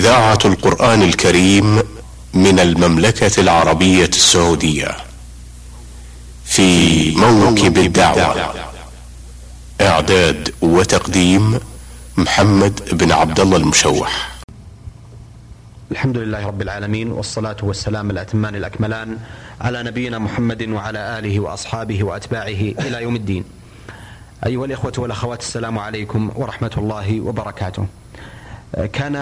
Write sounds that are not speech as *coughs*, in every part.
إذاعة القرآن الكريم من المملكة العربية السعودية في موكب الدعوة. إعداد وتقديم محمد بن عبد الله المشوح. الحمد لله رب العالمين والصلاة والسلام الأتمان الأكملان على نبينا محمد وعلى آله وأصحابه وأتباعه إلى يوم الدين. أيها الإخوة والأخوات السلام عليكم ورحمة الله وبركاته. كان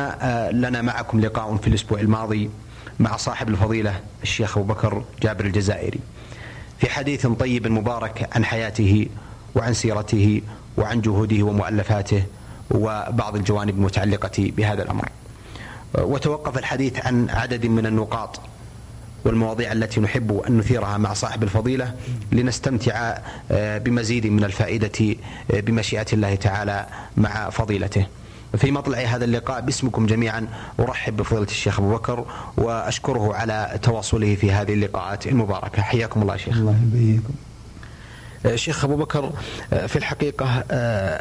لنا معكم لقاء في الأسبوع الماضي مع صاحب الفضيلة الشيخ أبو بكر جابر الجزائري في حديث طيب مبارك عن حياته وعن سيرته وعن جهوده ومؤلفاته وبعض الجوانب المتعلقة بهذا الأمر. وتوقف الحديث عن عدد من النقاط والمواضيع التي نحب أن نثيرها مع صاحب الفضيلة لنستمتع بمزيد من الفائدة بمشيئة الله تعالى مع فضيلته. في مطلع هذا اللقاء باسمكم جميعا أرحب بفضيلة الشيخ أبو بكر وأشكره على تواصله في هذه اللقاءات المباركة. حياكم الله شيخ. الله يبيكم شيخ أبو بكر في الحقيقة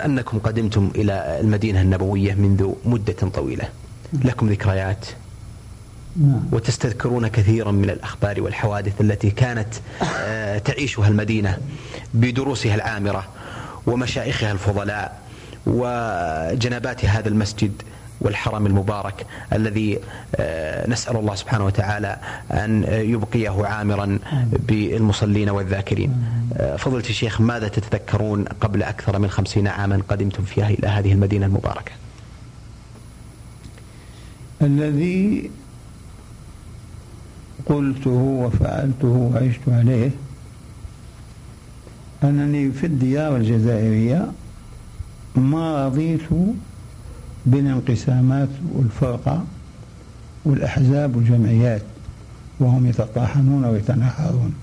أنكم قدمتم إلى المدينة النبوية منذ مدة طويلة. لكم ذكريات؟ نعم. وتستذكرون كثيرا من الأخبار والحوادث التي كانت تعيشها المدينة بدروسها العامرة ومشايخها الفضلاء وجنبات هذا المسجد والحرم المبارك الذي نسأل الله سبحانه وتعالى أن يبقيه عامرا بالمصلين والذاكرين. فضلت الشيخ ماذا تتذكرون قبل أكثر من خمسين عاما قدمتم فيها إلى هذه المدينة المباركة؟ الذي قلته وفعلته وعشت عليه أنني في الديار الجزائرية ما رضيت بالانقسامات والفرقة والأحزاب والجمعيات وهم يتطاحنون ويتناحرون.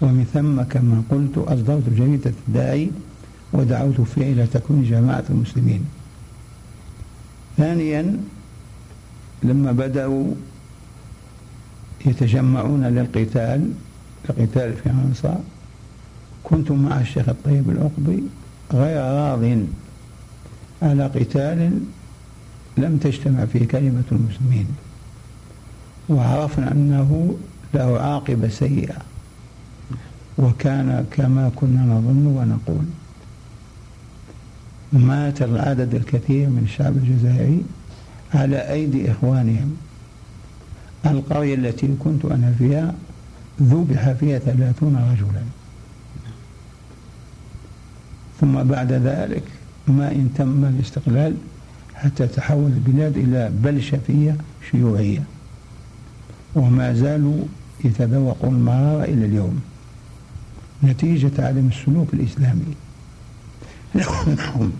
ومن ثم كما قلت أصدرت جريدة الداعي ودعوت فيها إلى تكوين جماعة المسلمين. ثانيا لما بدأوا يتجمعون للقتال القتال في عنصر كنت مع الشيخ الطيب العقبي غير راض على قتال لم تجتمع فيه كلمة المسلمين وعرفنا أنه له عاقبة سيئة وكان كما كنا نظن ونقول. مات العدد الكثير من الشعب الجزائري على أيدي إخوانهم. القرية التي كنت أنا فيها ذبح فيها ثلاثون رجلا. ثم بعد ذلك ما إن تم الاستقلال حتى تحول البلاد إلى بلشفية شيوعية. وما زالوا يتذوقوا المرارة إلى اليوم. نتيجة عدم السلوك الإسلامي. *coughs*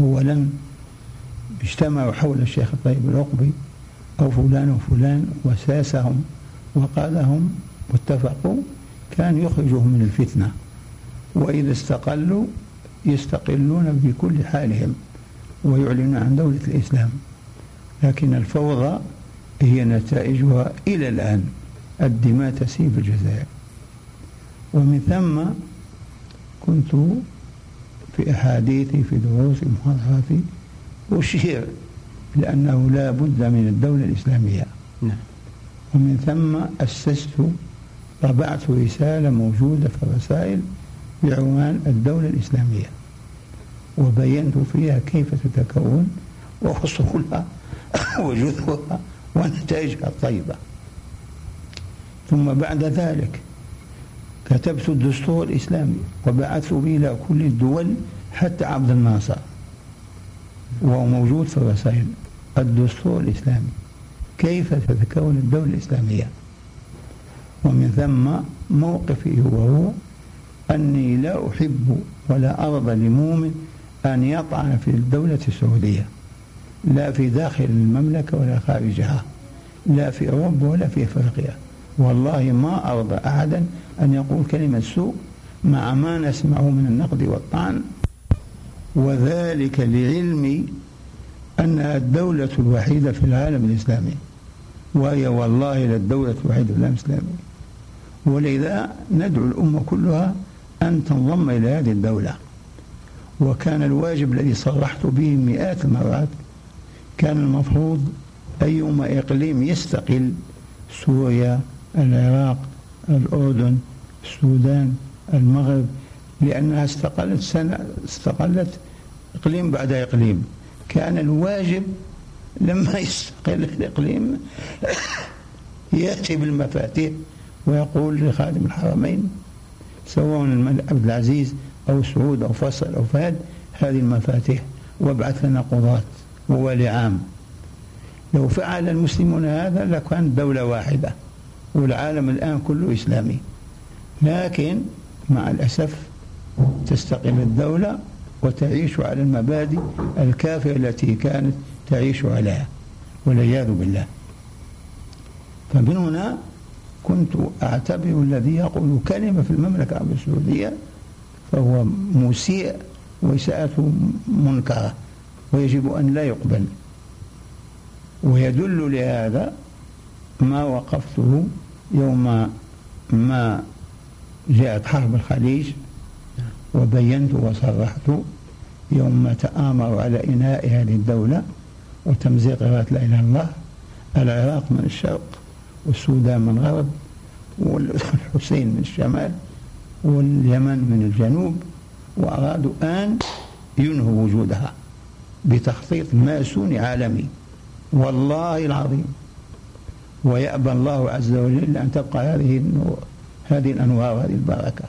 أولا اجتمعوا حول الشيخ الطيب العقبي أو فلان وفلان وساسهم وقادهم واتفقوا كان يخرجهم من الفتنة. وإذا استقلوا يستقلون بكل حالهم ويعلنون عن دولة الإسلام. لكن الفوضى هي نتائجها إلى الآن الدماء تسيل في الجزائر ومن ثم كنت في أحاديثي في دروسي محاضراتي أشير لأنه لا بد من الدولة الإسلامية. نعم. ومن ثم أسست طبعت رسالة موجودة في الرسائل بعنوان الدولة الإسلامية. وبينت فيها كيف تتكون وأصولها *laughs* وجذورها ونتائجها الطيبة. ثم بعد ذلك كتبت الدستور الإسلامي وبعثت به إلى كل الدول حتى عبد الناصر. وهو موجود في الرسائل الدستور الإسلامي. كيف تتكون الدولة الإسلامية؟ ومن ثم موقفي هو هو أني لا أحب ولا أرضى لمؤمن أن يطعن في الدولة السعودية. لا في داخل المملكة ولا خارجها. لا في أوروبا ولا في أفريقيا. والله ما أرضى أحدا أن يقول كلمة سوء مع ما نسمعه من النقد والطعن. وذلك لعلمي أنها الدولة الوحيدة في العالم الإسلامي وهي والله للدولة الوحيدة في العالم الإسلامي ولذا ندعو الأمة كلها أن تنضم إلى هذه الدولة. وكان الواجب الذي صرحت به مئات المرات كان المفروض أيما إقليم يستقل سوريا العراق الأردن السودان المغرب لأنها استقلت سنة استقلت إقليم بعد إقليم. كان الواجب لما *laughs* يستقل الإقليم *coughs* يأتي بالمفاتيح ويقول لخادم الحرمين سواء عبد العزيز أو سعود أو فصل أو فهد هذه المفاتيح. وابعث لنا قضاة وولي عام. لو فعل المسلمون هذا لكان دولة واحدة والعالم الآن كله إسلامي. لكن مع الأسف تستقل الدولة وتعيش على المبادئ الكافية التي كانت تعيش عليها والعياذ بالله. فمن هنا كنت أعتبر الذي يقول كلمة في المملكة العربية السعودية فهو مسيء وإساءته منكرة ويجب أن لا يقبل. ويدل لهذا ما وقفته يوم ما جاءت حرب الخليج وبينت وصرحت يوم تآمروا على إنهاء هذه الدولة وتمزيق لا إله إلا الله العراق من الشرق والسودان من الغرب والحسين من الشمال واليمن من الجنوب وأرادوا أن ينهوا وجودها بتخطيط ماسوني عالمي. والله العظيم. ويأبى الله عز وجل أن تبقى هذه هذه الأنوار وهذه البركة.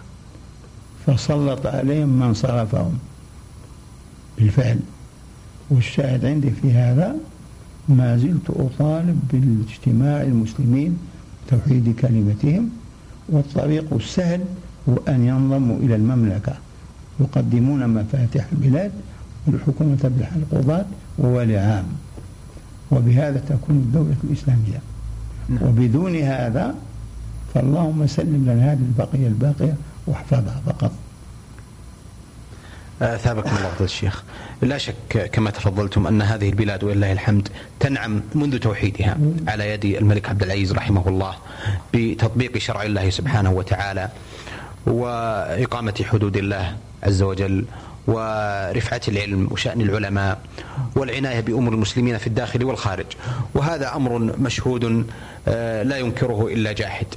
فسلط عليهم من صرفهم. بالفعل. والشاهد عندي في هذا ما زلت أطالب بالاجتماع المسلمين توحيد كلمتهم والطريق السهل هو أن ينضموا إلى المملكة. يقدمون مفاتيح البلاد والحكومة تبلح القضاة وولي عام. وبهذا تكون الدولة الإسلامية. نعم. وبدون هذا فاللهم سلم لنا هذه البقية الباقية واحفظها فقط. أثابكم الله فضل الشيخ. لا شك كما تفضلتم أن هذه البلاد ولله الحمد تنعم منذ توحيدها على يد الملك عبد العزيز رحمه الله بتطبيق شرع الله سبحانه وتعالى وإقامة حدود الله عز وجل ورفعة العلم وشأن العلماء والعناية بأمور المسلمين في الداخل والخارج. وهذا أمر مشهود آه، لا ينكره إلا جاحد.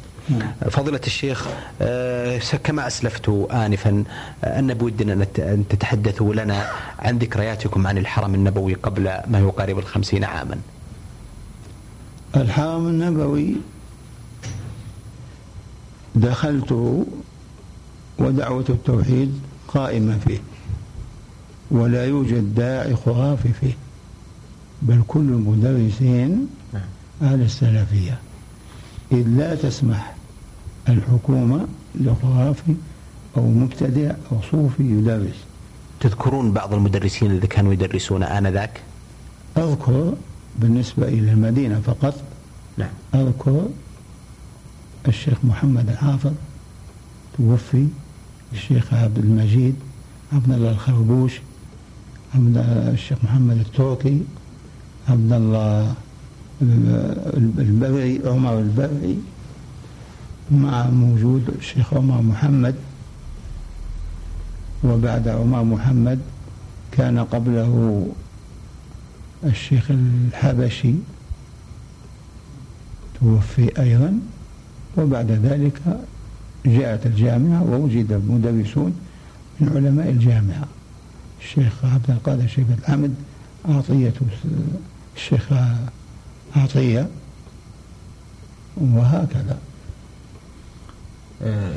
فضيلة الشيخ آه، كما أسلفت آنفا آه، أن بودنا أن تتحدثوا لنا عن ذكرياتكم عن الحرم النبوي قبل ما يقارب الخمسين عاما الحرم النبوي دخلته ودعوة التوحيد قائمة فيه ولا يوجد داعي خرافي فيه بل كل المدرسين نعم. أهل السلفية إذ لا تسمح الحكومة لخرافي أو مبتدع أو صوفي يدرس تذكرون بعض المدرسين الذين كانوا يدرسون آنذاك؟ أذكر بالنسبة إلى المدينة فقط نعم. أذكر الشيخ محمد الحافظ توفي الشيخ عبد المجيد عبد الله الخربوش عبد الشيخ محمد التركي عبد الله البرعي عمر البرعي مع موجود الشيخ عمر محمد. وبعد عمر محمد كان قبله الشيخ الحبشي. توفي أيضا. وبعد ذلك جاءت الجامعة ووجد المدرسون من علماء الجامعة. الشيخ عبد القادر شيخ الحمد عطية الشيخ عطية وهكذا. آه،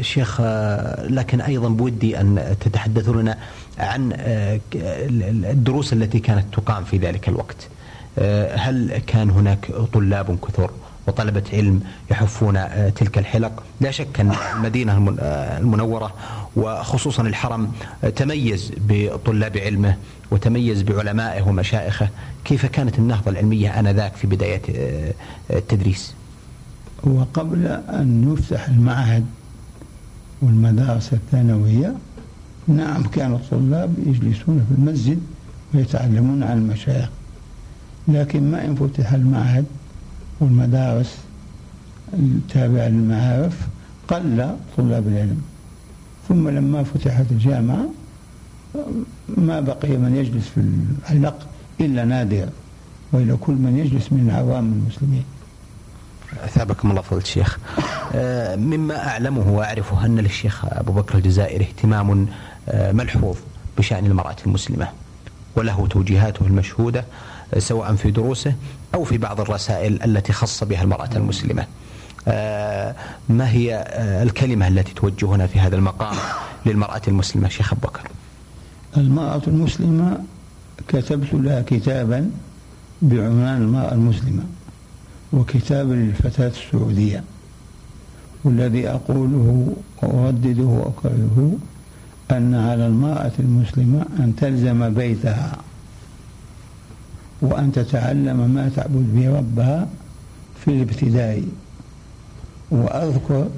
شيخ آه، لكن أيضا بودي أن تتحدثوا لنا عن آه، الدروس التي كانت تقام في ذلك الوقت. هل كان هناك طلاب كثر؟ وطلبة علم يحفون تلك الحلق؟ لا شك أن المدينة المنورة وخصوصا الحرم تميز بطلاب علمه وتميز بعلمائه ومشايخه، كيف كانت النهضة العلمية آنذاك في بداية التدريس؟ وقبل أن يفتح المعهد والمدارس الثانوية نعم كان الطلاب يجلسون في المسجد ويتعلمون عن المشايخ لكن ما إن فتح المعهد والمدارس التابعة للمعارف قل طلاب العلم. ثم لما فتحت الجامعة ما بقي من يجلس في الحلق إلا نادر وإلى كل من يجلس من عوام المسلمين. أثابكم الله فضل الشيخ. آه، مما أعلمه وأعرفه أن للشيخ أبو بكر الجزائري اهتمام آه، ملحوظ بشأن المرأة المسلمة وله توجيهاته المشهودة. سواء في دروسه أو في بعض الرسائل التي خص بها المرأة المسلمة. ما هي الكلمة التي توجهنا في هذا المقام للمرأة المسلمة شيخ أبو بكر؟ المرأة المسلمة كتبت لها كتابا بعنوان المرأة المسلمة وكتابا للفتاة السعودية والذي أقوله وأردده وأكرره أن على المرأة المسلمة أن تلزم بيتها. وأن تتعلم ما تعبد به ربها في الابتداء. وأذكر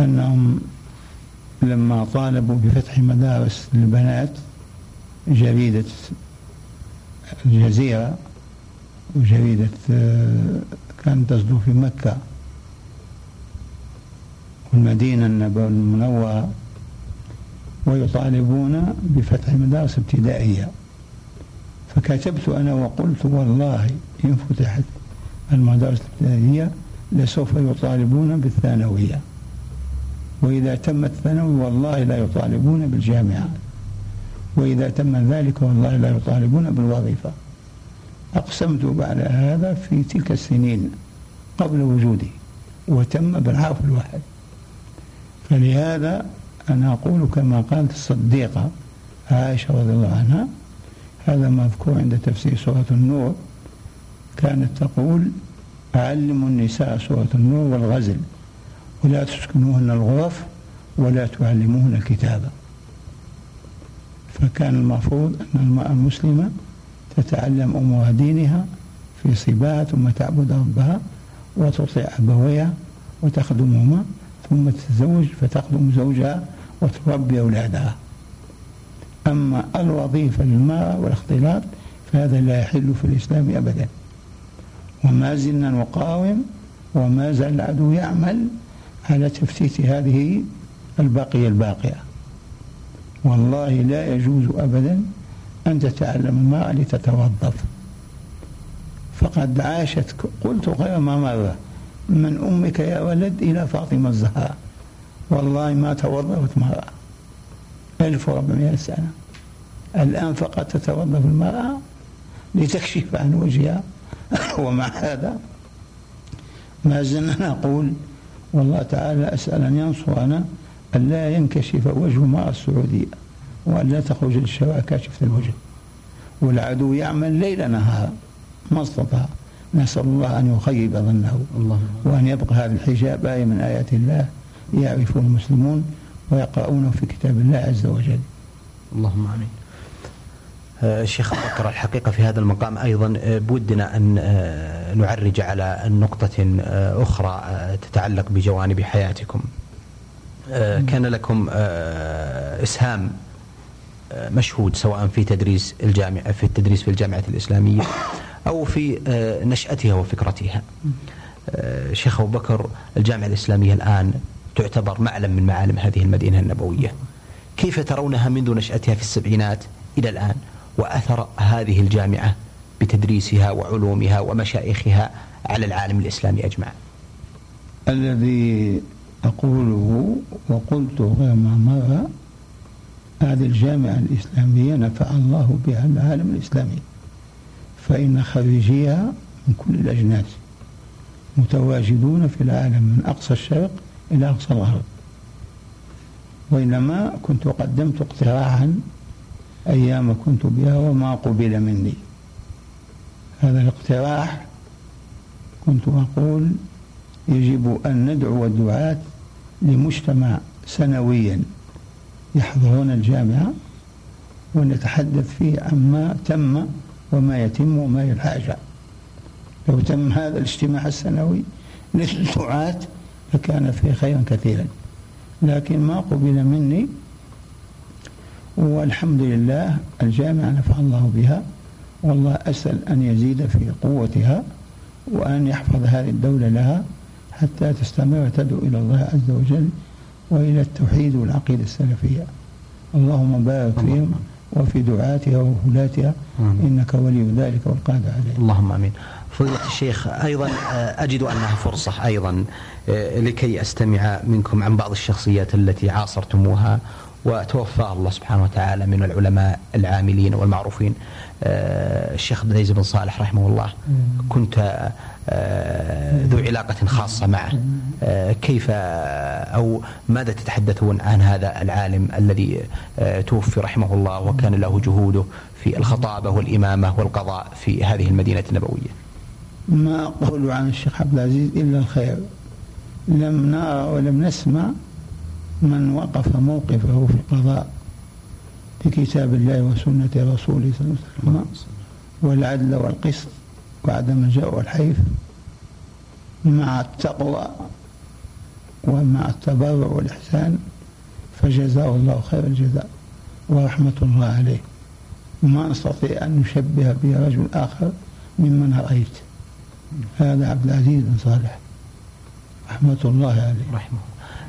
أنهم لما طالبوا بفتح مدارس للبنات جريدة الجزيرة وجريدة آه، كانت تصدر في مكة والمدينة المنورة ويطالبون بفتح مدارس ابتدائية. فكتبت أنا وقلت والله إن فتحت المدارس الابتدائية لسوف يطالبون بالثانوية. وإذا تم الثانوي والله لا يطالبون بالجامعة. وإذا تم ذلك والله لا يطالبون بالوظيفة. أقسمت بعد هذا في تلك السنين قبل وجودي وتم بالعرف الواحد. فلهذا أنا أقول كما قالت الصديقة عائشة رضي الله عنها هذا مذكور عند تفسير سورة النور. كانت تقول علموا النساء سورة النور والغزل ولا تسكنوهن الغرف ولا تعلموهن الكتابة فكان المفروض أن المرأة المسلمة تتعلم أمور دينها في صباها ثم تعبد ربها وتطيع أبويها وتخدمهما ثم تتزوج فتخدم زوجها وتربي أولادها. أما الوظيفة للمرأة والاختلاط فهذا لا يحل في الإسلام أبدا. وما زلنا نقاوم وما زال العدو يعمل على تفتيت هذه البقية الباقية. والله لا يجوز أبدا أن تتعلم المرأة لتتوظف. فقد عاشت قلت غير ما مرة من أمك يا ولد إلى فاطمة الزهراء. والله ما توظفت مرأة 1400 سنة. الآن فقط تتوظف المرأة لتكشف عن وجهها. *laughs* ومع هذا ما زلنا نقول والله تعالى أسأل أن ينصرنا أن لا ينكشف وجه المرأة السعودية وأن لا تخرج للشوارع كاشفة الوجه. والعدو يعمل ليل نهار ما استطاع. نسأل الله أن يخيب ظنه وأن يبقى هذا الحجاب آية من آيات الله. يعرفه المسلمون ويقرؤونه في كتاب الله عز وجل. اللهم آمين. آه، شيخ بكر الحقيقة في هذا المقام أيضا آه، بودنا أن آه، نعرج على نقطة أخرى تتعلق بجوانب حياتكم. كان لكم إسهام مشهود سواء في تدريس الجامعة في التدريس في الجامعة الإسلامية أو في نشأتها وفكرتها. شيخ أبو بكر الجامعة الإسلامية الآن تعتبر معلم من معالم هذه المدينة النبوية. كيف ترونها منذ نشأتها في السبعينات إلى الآن؟ وأثر هذه الجامعة بتدريسها وعلومها ومشايخها على العالم الإسلامي أجمع الذي أقوله وقلت غير مر هذه الجامعة الإسلامية نفع الله بها العالم الإسلامي. فإن خريجيها من كل الأجناس متواجدون في العالم من أقصى الشرق إلى أقصى الغرب. وإنما كنت قدمت اقتراحا أيام كنت بها وما قبل مني. هذا الاقتراح كنت أقول يجب أن ندعو الدعاة لمجتمع سنويا يحضرون الجامعة ونتحدث فيه عما تم وما يتم وما يلحاج لو تم هذا الاجتماع السنوي للدعاة لكان فيه خيرا كثيرا. لكن ما قبل مني والحمد لله الجامعة نفع الله بها والله أسأل أن يزيد في قوتها وأن يحفظ هذه الدولة لها حتى تستمر تدعو إلى الله عز وجل وإلى التوحيد والعقيدة السلفية. اللهم بارك فيهم وفي دعاتها وولاتها آمين. إنك ولي ذلك والقادر عليه. اللهم آمين. فضيلة الشيخ أيضا آه، أجد أنها فرصة أيضا آه، لكي أستمع منكم عن بعض الشخصيات التي عاصرتموها وتوفاها الله سبحانه وتعالى من العلماء العاملين والمعروفين. آه، الشيخ عبد العزيز بن صالح رحمه الله كنت ذو علاقة خاصة معه. كيف أو ماذا تتحدثون عن هذا العالم الذي توفي رحمه الله وكان له جهوده في الخطابة والإمامة والقضاء في هذه المدينة النبوية؟ ما أقول عن الشيخ عبد العزيز إلا الخير. لم نرى ولم نسمع من وقف موقفه في القضاء بكتاب الله وسنة رسوله صلى الله عليه وسلم. والعدل والقسط وعدم الجوع والحيف مع التقوى ومع التبرع والإحسان فجزاه الله خير الجزاء ورحمة الله عليه. ما نستطيع أن نشبه به رجل آخر ممن رأيت. هذا عبد العزيز بن صالح. رحمة الله عليه. رحمه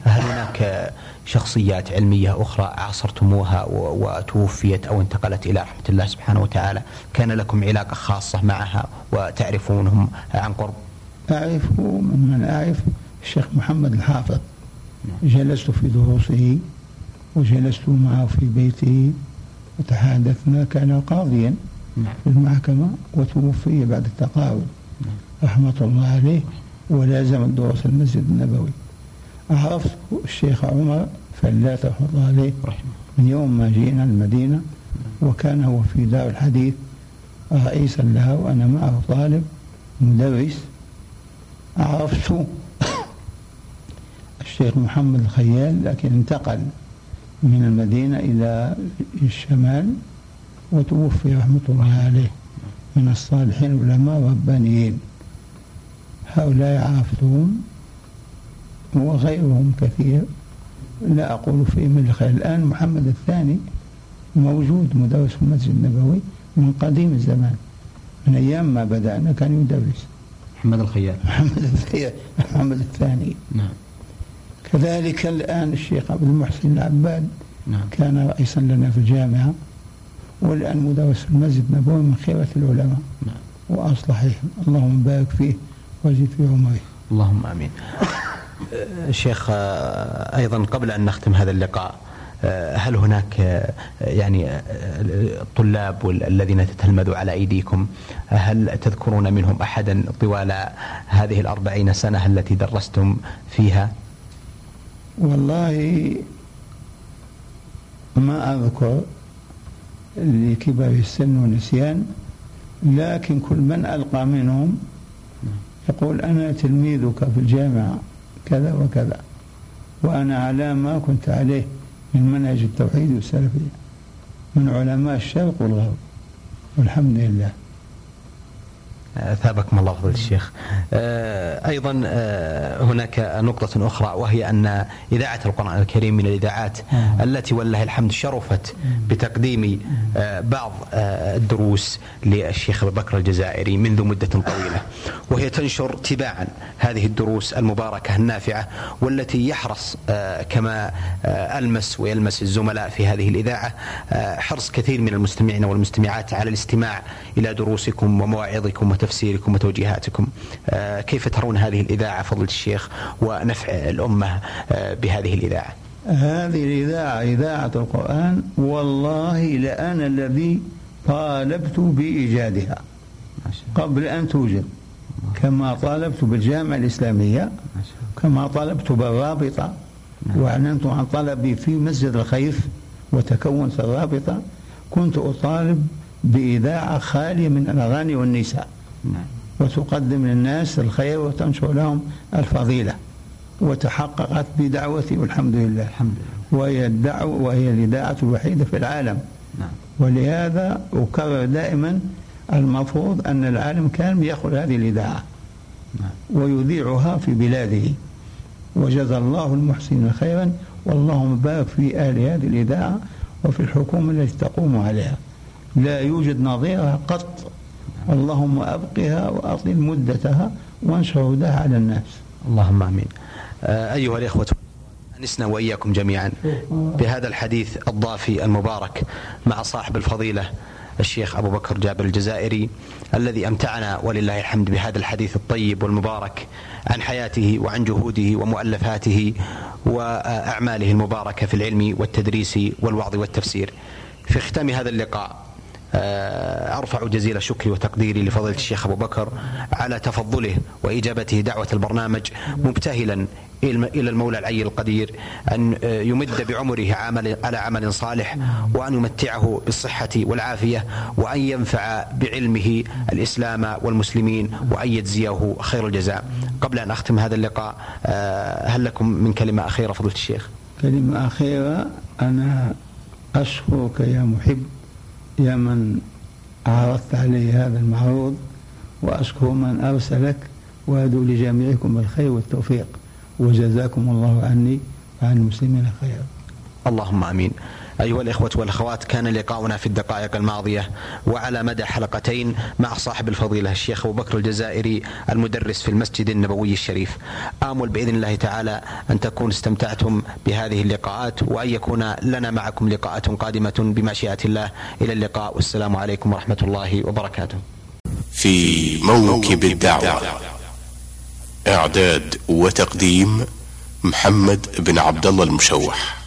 هل هناك شخصيات علمية أخرى عاصرتموها وتوفيت أو انتقلت إلى رحمة الله سبحانه وتعالى؟ كان لكم علاقة خاصة معها وتعرفونهم عن قرب؟ أعرف ممن أعرف الشيخ محمد الحافظ. جلست في دروسه وجلست معه في بيته وتحادثنا كان قاضيا في المحكمة وتوفي بعد التقاعد. رحمة الله عليه ولازم دروس المسجد النبوي. عرفت الشيخ عمر فلات رحمه الله عليه من يوم ما جئنا المدينة وكان هو في دار الحديث رئيسا لها وأنا معه طالب مدرس. عرفت *coughs* الشيخ محمد الخيال لكن انتقل من المدينة إلى الشمال وتوفي رحمة الله عليه. من الصالحين العلماء الربانيين هؤلاء عرفتهم وغيرهم كثير. لا أقول في الخير. الآن محمد الثاني موجود مدرس في المسجد النبوي من قديم الزمان. من أيام ما بدأنا كان يدرس. محمد الخيال محمد الثاني محمد الثاني. نعم. كذلك الآن الشيخ عبد المحسن العباد نعم. كان رئيسا لنا في الجامعة والآن مدرس في المسجد النبوي من خيرة العلماء. نعم. وأصلحهم اللهم بارك فيه. وزد في عمره اللهم آمين. *laughs* شيخ آه، أيضا قبل أن نختم هذا اللقاء آه، هل هناك آه، يعني الطلاب الذين تتلمذوا على أيديكم هل تذكرون منهم احدا طوال هذه الأربعين سنة التي درستم فيها؟ والله ما أذكر لكبر السن ونسيان لكن كل من ألقى منهم يقول أنا تلميذك في الجامعة كذا وكذا وأنا على ما كنت عليه من منهج التوحيد والسلفية من علماء الشرق والغرب. والحمد لله. ثابكم الله فضيلة الشيخ. آه، أيضا آه، هناك نقطة أخرى وهي أن إذاعة القرآن الكريم من الإذاعات التي ولله الحمد شرفت بتقديم آه، بعض آه، الدروس للشيخ أبو بكر الجزائري منذ مدة طويلة وهي تنشر تباعا هذه الدروس المباركة النافعة والتي يحرص آه، كما آه، ألمس ويلمس الزملاء في هذه الإذاعة آه، حرص كثير من المستمعين والمستمعات على الاستماع إلى دروسكم ومواعظكم وتفسيركم وتوجيهاتكم. آه، كيف ترون هذه الإذاعة فضل الشيخ ونفع الأمة آه، بهذه الإذاعة؟ هذه الإذاعة إذاعة القرآن والله لأنا الذي طالبت بإيجادها. قبل أن توجد. كما طالبت بالجامعة الإسلامية كما طالبت بالرابطة. وأعلنت عن طلبي في مسجد الخيف وتكونت الرابطة. كنت أطالب بإذاعة خالية من الأغاني والنساء. وتقدم للناس الخير وتنشر لهم الفضيلة وتحققت بدعوتي والحمد لله. الحمد لله. وهي الدعوة وهي الإذاعة الوحيدة في العالم. نعم. ولهذا أكرر دائما المفروض أن العالم كان يأخذ هذه الإذاعة نعم. ويذيعها في بلاده. وجزى الله المحسنين خيرا واللهم بارك في أهل هذه الإذاعة وفي الحكومة التي تقوم عليها. لا يوجد نظيرها قط اللهم أبقها وأطل مدتها وانشر هداها على الناس اللهم آمين. آه، أيها الإخوة أنسنا وإياكم جميعا بهذا الحديث الضافي المبارك مع صاحب الفضيلة الشيخ أبو بكر جابر الجزائري الذي أمتعنا ولله الحمد بهذا الحديث الطيب والمبارك عن حياته وعن جهوده ومؤلفاته وأعماله المباركة في العلم والتدريس والوعظ والتفسير في ختام هذا اللقاء أرفع جزيل شكري وتقديري لفضيلة الشيخ أبو بكر على تفضله وإجابته دعوة البرنامج مبتهلا إلى المولى العلي القدير أن آه، يمد بعمره عمل على عمل صالح وأن يمتعه بالصحة والعافية وأن ينفع بعلمه الإسلام والمسلمين وأن يجزيه خير الجزاء. قبل أن أختم هذا اللقاء آه، هل لكم من كلمة أخيرة فضيلة الشيخ؟ كلمة أخيرة أنا أشكرك يا محب يا من عرضت علي هذا المعروض وأشكر من أرسلك وأدعو لجميعكم بالخير والتوفيق وجزاكم الله عني وعن المسلمين خيرا اللهم آمين. أيها الإخوة والأخوات كان لقاؤنا في الدقائق الماضية وعلى مدى حلقتين مع صاحب الفضيلة الشيخ أبو بكر الجزائري المدرس في المسجد النبوي الشريف. آمل بإذن الله تعالى أن تكونوا استمتعتم بهذه اللقاءات وأن يكون لنا معكم لقاءات قادمة بمشيئة الله إلى اللقاء والسلام عليكم ورحمة الله وبركاته. في موكب الدعوة إعداد وتقديم محمد بن عبد الله المشوح